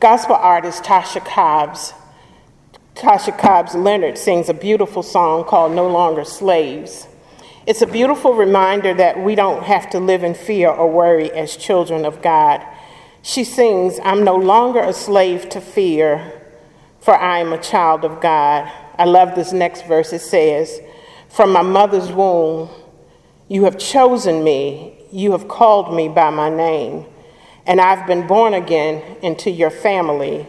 Gospel artist Tasha Cobbs, Tasha Cobbs Leonard sings a beautiful song called No Longer Slaves. It's a beautiful reminder that we don't have to live in fear or worry as children of God. She sings, I'm no longer a slave to fear, for I am a child of God. I love this next verse. It says, From my mother's womb, you have chosen me, you have called me by my name and I've been born again into your family.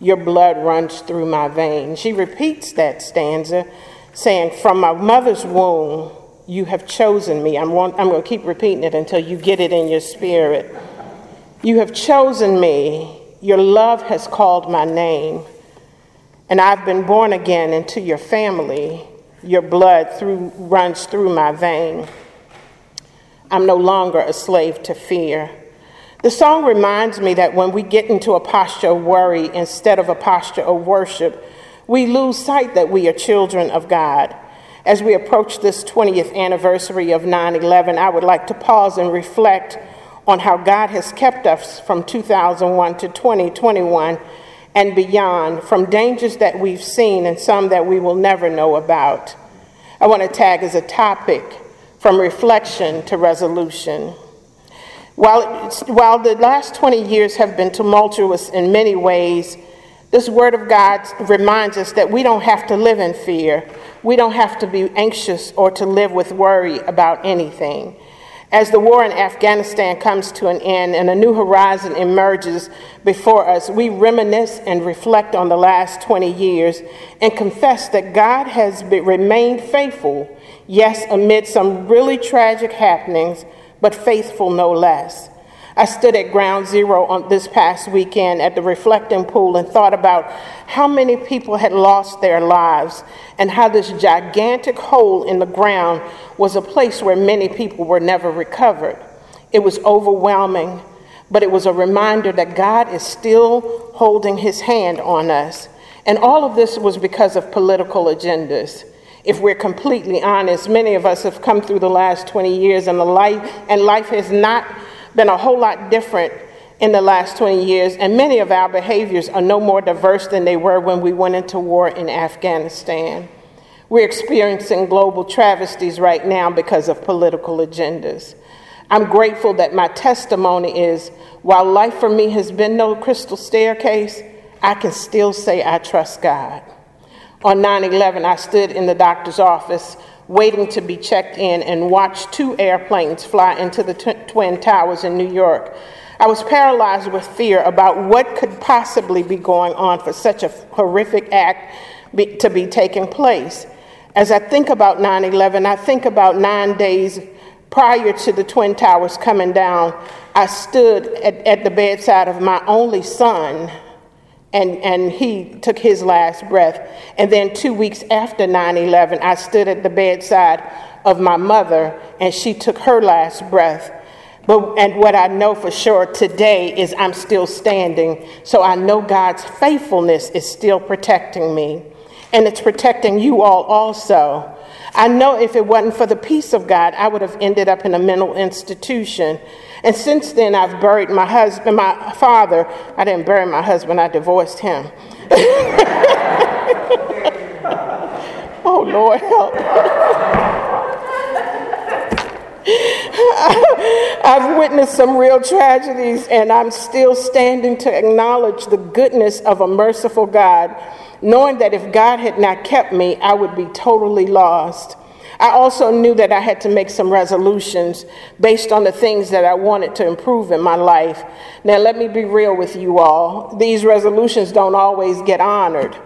Your blood runs through my veins. She repeats that stanza, saying, From my mother's womb, you have chosen me. I'm, I'm going to keep repeating it until you get it in your spirit. You have chosen me. Your love has called my name. And I've been born again into your family. Your blood through, runs through my vein. I'm no longer a slave to fear. The song reminds me that when we get into a posture of worry instead of a posture of worship, we lose sight that we are children of God. As we approach this 20th anniversary of 9 11, I would like to pause and reflect on how God has kept us from 2001 to 2021 and beyond, from dangers that we've seen and some that we will never know about. I want to tag as a topic from reflection to resolution. While, while the last 20 years have been tumultuous in many ways, this Word of God reminds us that we don't have to live in fear. We don't have to be anxious or to live with worry about anything. As the war in Afghanistan comes to an end and a new horizon emerges before us, we reminisce and reflect on the last 20 years and confess that God has remained faithful, yes, amid some really tragic happenings but faithful no less. I stood at ground zero on this past weekend at the reflecting pool and thought about how many people had lost their lives and how this gigantic hole in the ground was a place where many people were never recovered. It was overwhelming, but it was a reminder that God is still holding his hand on us. And all of this was because of political agendas if we're completely honest. Many of us have come through the last 20 years, and, the life, and life has not been a whole lot different in the last 20 years, and many of our behaviors are no more diverse than they were when we went into war in Afghanistan. We're experiencing global travesties right now because of political agendas. I'm grateful that my testimony is while life for me has been no crystal staircase, I can still say I trust God. On 9 11, I stood in the doctor's office waiting to be checked in and watched two airplanes fly into the t- Twin Towers in New York. I was paralyzed with fear about what could possibly be going on for such a horrific act be, to be taking place. As I think about 9 11, I think about nine days prior to the Twin Towers coming down. I stood at, at the bedside of my only son and, and he took his last breath. And then two weeks after 9 11, I stood at the bedside of my mother and she took her last breath. But, and what I know for sure today is I'm still standing. So I know God's faithfulness is still protecting me. And it's protecting you all also. I know if it wasn't for the peace of God, I would have ended up in a mental institution. And since then, I've buried my husband, my father. I didn't bury my husband, I divorced him. oh, Lord, help. I've witnessed some real tragedies, and I'm still standing to acknowledge the goodness of a merciful God, knowing that if God had not kept me, I would be totally lost. I also knew that I had to make some resolutions based on the things that I wanted to improve in my life. Now, let me be real with you all. These resolutions don't always get honored.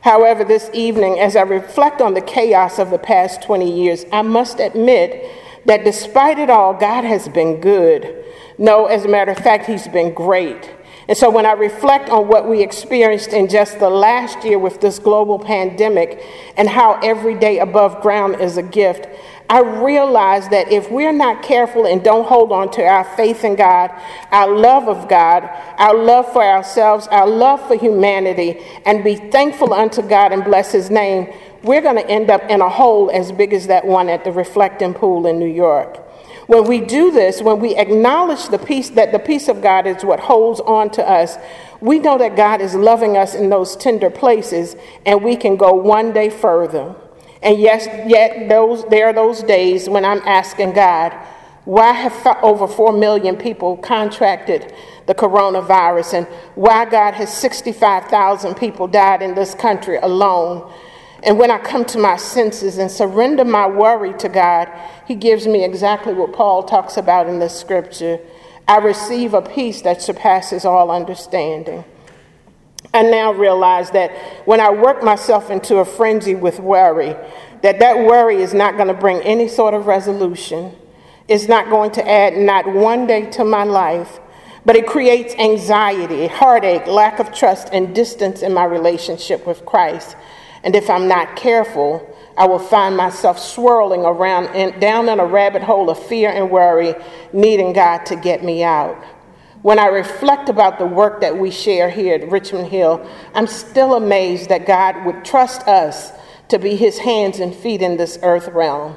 However, this evening, as I reflect on the chaos of the past 20 years, I must admit that despite it all, God has been good. No, as a matter of fact, He's been great. And so when I reflect on what we experienced in just the last year with this global pandemic and how every day above ground is a gift, I realize that if we're not careful and don't hold on to our faith in God, our love of God, our love for ourselves, our love for humanity, and be thankful unto God and bless His name, we're going to end up in a hole as big as that one at the reflecting pool in New York. When we do this, when we acknowledge the peace that the peace of God is what holds on to us, we know that God is loving us in those tender places and we can go one day further. And yes, yet those there are those days when I'm asking God, why have over 4 million people contracted the coronavirus and why God has 65,000 people died in this country alone? And when I come to my senses and surrender my worry to God, He gives me exactly what Paul talks about in this scripture. I receive a peace that surpasses all understanding. I now realize that when I work myself into a frenzy with worry, that that worry is not going to bring any sort of resolution. It's not going to add not one day to my life, but it creates anxiety, heartache, lack of trust, and distance in my relationship with Christ. And if I'm not careful, I will find myself swirling around and down in a rabbit hole of fear and worry, needing God to get me out. When I reflect about the work that we share here at Richmond Hill, I'm still amazed that God would trust us to be his hands and feet in this earth realm.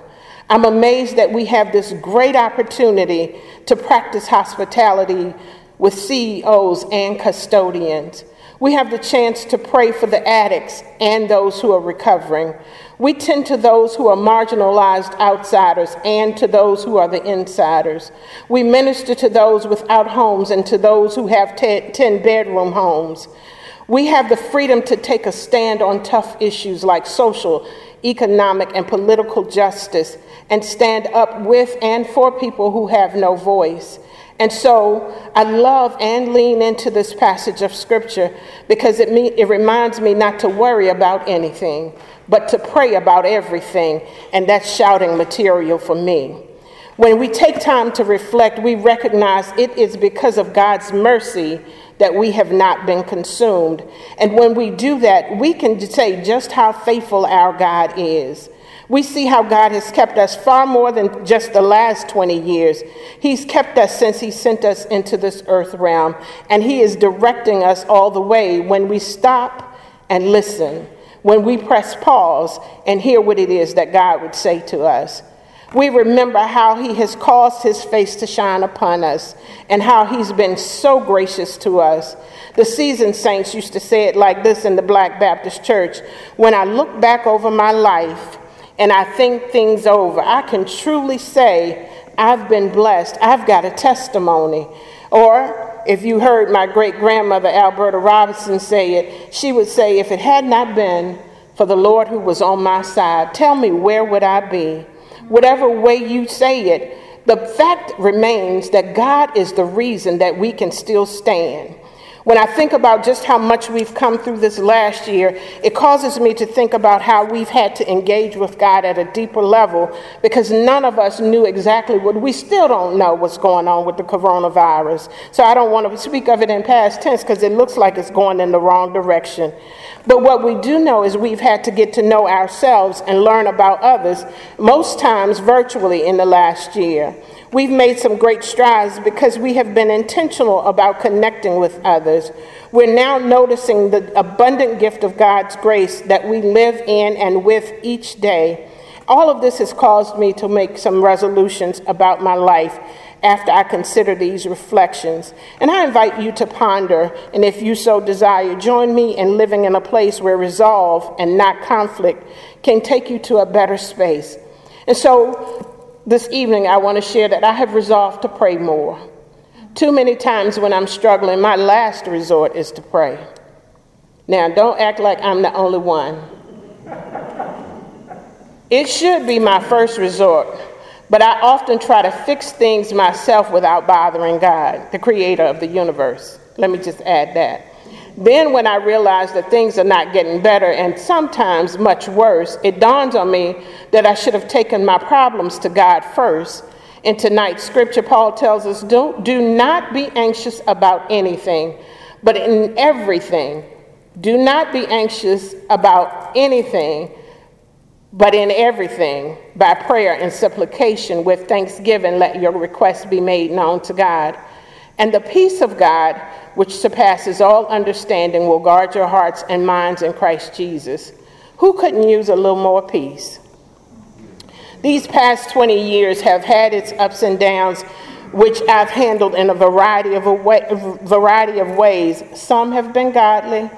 I'm amazed that we have this great opportunity to practice hospitality with CEOs and custodians. We have the chance to pray for the addicts and those who are recovering. We tend to those who are marginalized outsiders and to those who are the insiders. We minister to those without homes and to those who have 10 bedroom homes. We have the freedom to take a stand on tough issues like social, economic, and political justice and stand up with and for people who have no voice. And so I love and lean into this passage of scripture because it, me, it reminds me not to worry about anything, but to pray about everything. And that's shouting material for me. When we take time to reflect, we recognize it is because of God's mercy that we have not been consumed. And when we do that, we can say just how faithful our God is. We see how God has kept us far more than just the last 20 years. He's kept us since He sent us into this earth realm, and He is directing us all the way when we stop and listen, when we press pause and hear what it is that God would say to us. We remember how He has caused His face to shine upon us and how He's been so gracious to us. The seasoned saints used to say it like this in the Black Baptist Church When I look back over my life, and I think things over, I can truly say, I've been blessed. I've got a testimony. Or if you heard my great grandmother, Alberta Robinson, say it, she would say, If it had not been for the Lord who was on my side, tell me where would I be? Whatever way you say it, the fact remains that God is the reason that we can still stand. When I think about just how much we've come through this last year, it causes me to think about how we've had to engage with God at a deeper level because none of us knew exactly what we still don't know what's going on with the coronavirus. So I don't want to speak of it in past tense because it looks like it's going in the wrong direction. But what we do know is we've had to get to know ourselves and learn about others, most times virtually in the last year. We've made some great strides because we have been intentional about connecting with others. We're now noticing the abundant gift of God's grace that we live in and with each day. All of this has caused me to make some resolutions about my life after I consider these reflections. And I invite you to ponder, and if you so desire, join me in living in a place where resolve and not conflict can take you to a better space. And so this evening, I want to share that I have resolved to pray more. Too many times when I'm struggling, my last resort is to pray. Now, don't act like I'm the only one. It should be my first resort, but I often try to fix things myself without bothering God, the creator of the universe. Let me just add that. Then, when I realize that things are not getting better and sometimes much worse, it dawns on me that I should have taken my problems to God first. In tonight's scripture, Paul tells us "Don't do not be anxious about anything, but in everything, do not be anxious about anything, but in everything, by prayer and supplication with thanksgiving, let your requests be made known to God. And the peace of God, which surpasses all understanding, will guard your hearts and minds in Christ Jesus. Who couldn't use a little more peace? These past 20 years have had its ups and downs, which I've handled in a variety of, a way, variety of ways. Some have been godly,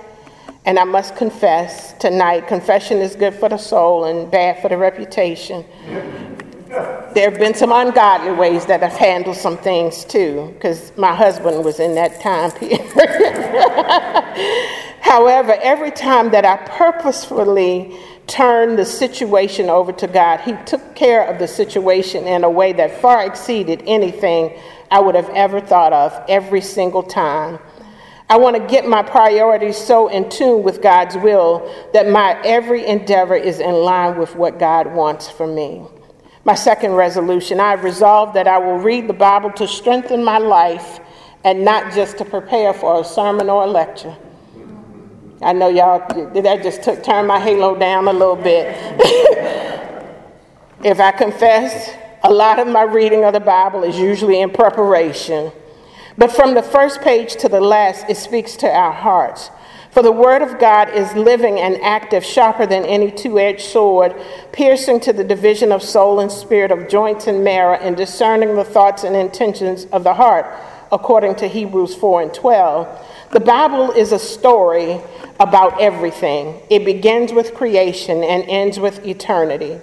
and I must confess tonight confession is good for the soul and bad for the reputation. There have been some ungodly ways that I've handled some things too, because my husband was in that time period. However, every time that I purposefully turned the situation over to God, He took care of the situation in a way that far exceeded anything I would have ever thought of every single time. I want to get my priorities so in tune with God's will that my every endeavor is in line with what God wants for me. My second resolution I've resolved that I will read the Bible to strengthen my life and not just to prepare for a sermon or a lecture. I know y'all, that just took, turned my halo down a little bit. if I confess, a lot of my reading of the Bible is usually in preparation. But from the first page to the last, it speaks to our hearts. For the word of God is living and active, sharper than any two edged sword, piercing to the division of soul and spirit, of joints and marrow, and discerning the thoughts and intentions of the heart, according to Hebrews 4 and 12. The Bible is a story about everything. It begins with creation and ends with eternity.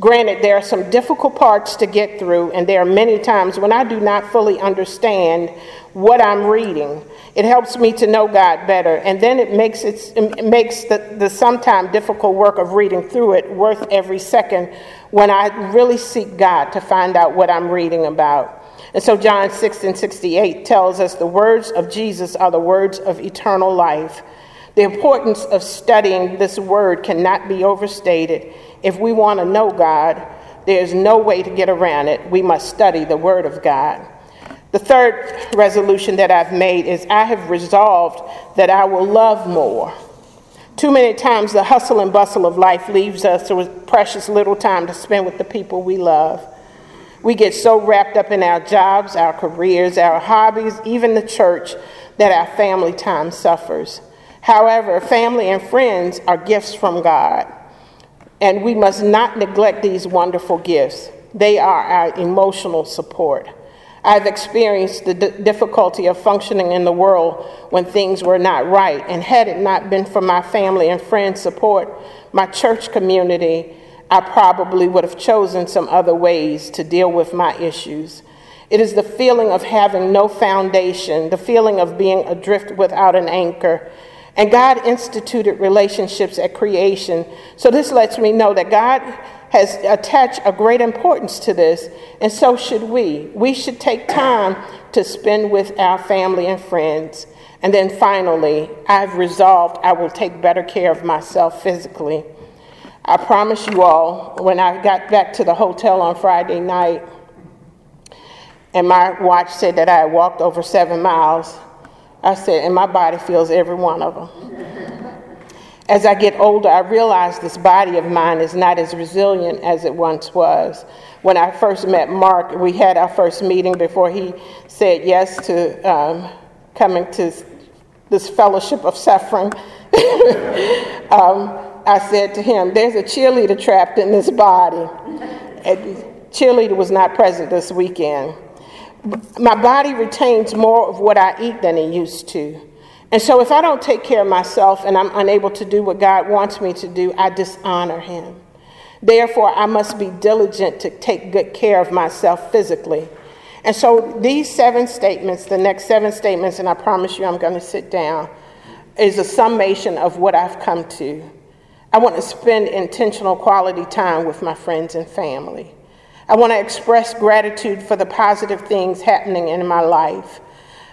Granted, there are some difficult parts to get through, and there are many times when I do not fully understand what I'm reading. It helps me to know God better, and then it makes, it, it makes the, the sometimes difficult work of reading through it worth every second when I really seek God to find out what I'm reading about. And so John 6 and 68 tells us the words of Jesus are the words of eternal life. The importance of studying this word cannot be overstated. If we want to know God, there's no way to get around it. We must study the word of God. The third resolution that I've made is I have resolved that I will love more. Too many times the hustle and bustle of life leaves us with precious little time to spend with the people we love. We get so wrapped up in our jobs, our careers, our hobbies, even the church, that our family time suffers. However, family and friends are gifts from God, and we must not neglect these wonderful gifts. They are our emotional support. I've experienced the d- difficulty of functioning in the world when things were not right, and had it not been for my family and friends' support, my church community, I probably would have chosen some other ways to deal with my issues. It is the feeling of having no foundation, the feeling of being adrift without an anchor. And God instituted relationships at creation. So this lets me know that God has attached a great importance to this, and so should we. We should take time to spend with our family and friends. And then finally, I've resolved I will take better care of myself physically. I promise you all, when I got back to the hotel on Friday night, and my watch said that I had walked over seven miles, I said, and my body feels every one of them. As I get older, I realize this body of mine is not as resilient as it once was. When I first met Mark, we had our first meeting before he said yes to um, coming to this fellowship of suffering. um, I said to him, There's a cheerleader trapped in this body. And cheerleader was not present this weekend. My body retains more of what I eat than it used to. And so, if I don't take care of myself and I'm unable to do what God wants me to do, I dishonor Him. Therefore, I must be diligent to take good care of myself physically. And so, these seven statements, the next seven statements, and I promise you I'm going to sit down, is a summation of what I've come to. I want to spend intentional quality time with my friends and family. I want to express gratitude for the positive things happening in my life.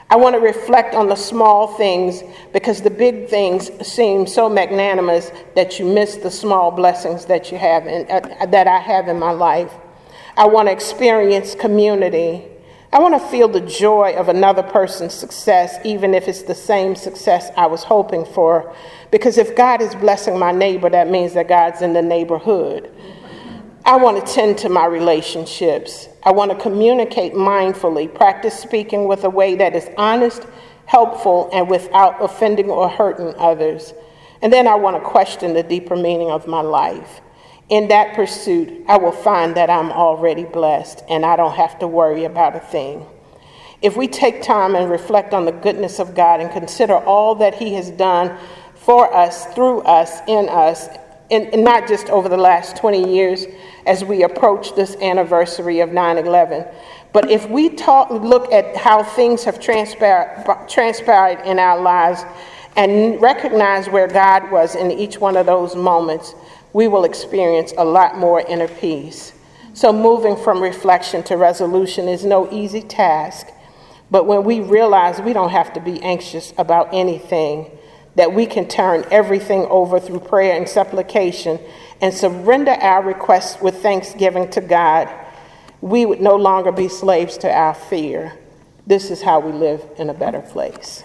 I want to reflect on the small things because the big things seem so magnanimous that you miss the small blessings that you have in, uh, that I have in my life. I want to experience community. I want to feel the joy of another person's success, even if it's the same success I was hoping for. Because if God is blessing my neighbor, that means that God's in the neighborhood. I want to tend to my relationships. I want to communicate mindfully, practice speaking with a way that is honest, helpful, and without offending or hurting others. And then I want to question the deeper meaning of my life. In that pursuit, I will find that I'm already blessed and I don't have to worry about a thing. If we take time and reflect on the goodness of God and consider all that He has done for us, through us, in us, and, and not just over the last 20 years as we approach this anniversary of 9 11, but if we talk, look at how things have transpired, transpired in our lives and recognize where God was in each one of those moments, we will experience a lot more inner peace. So, moving from reflection to resolution is no easy task. But when we realize we don't have to be anxious about anything, that we can turn everything over through prayer and supplication and surrender our requests with thanksgiving to God, we would no longer be slaves to our fear. This is how we live in a better place.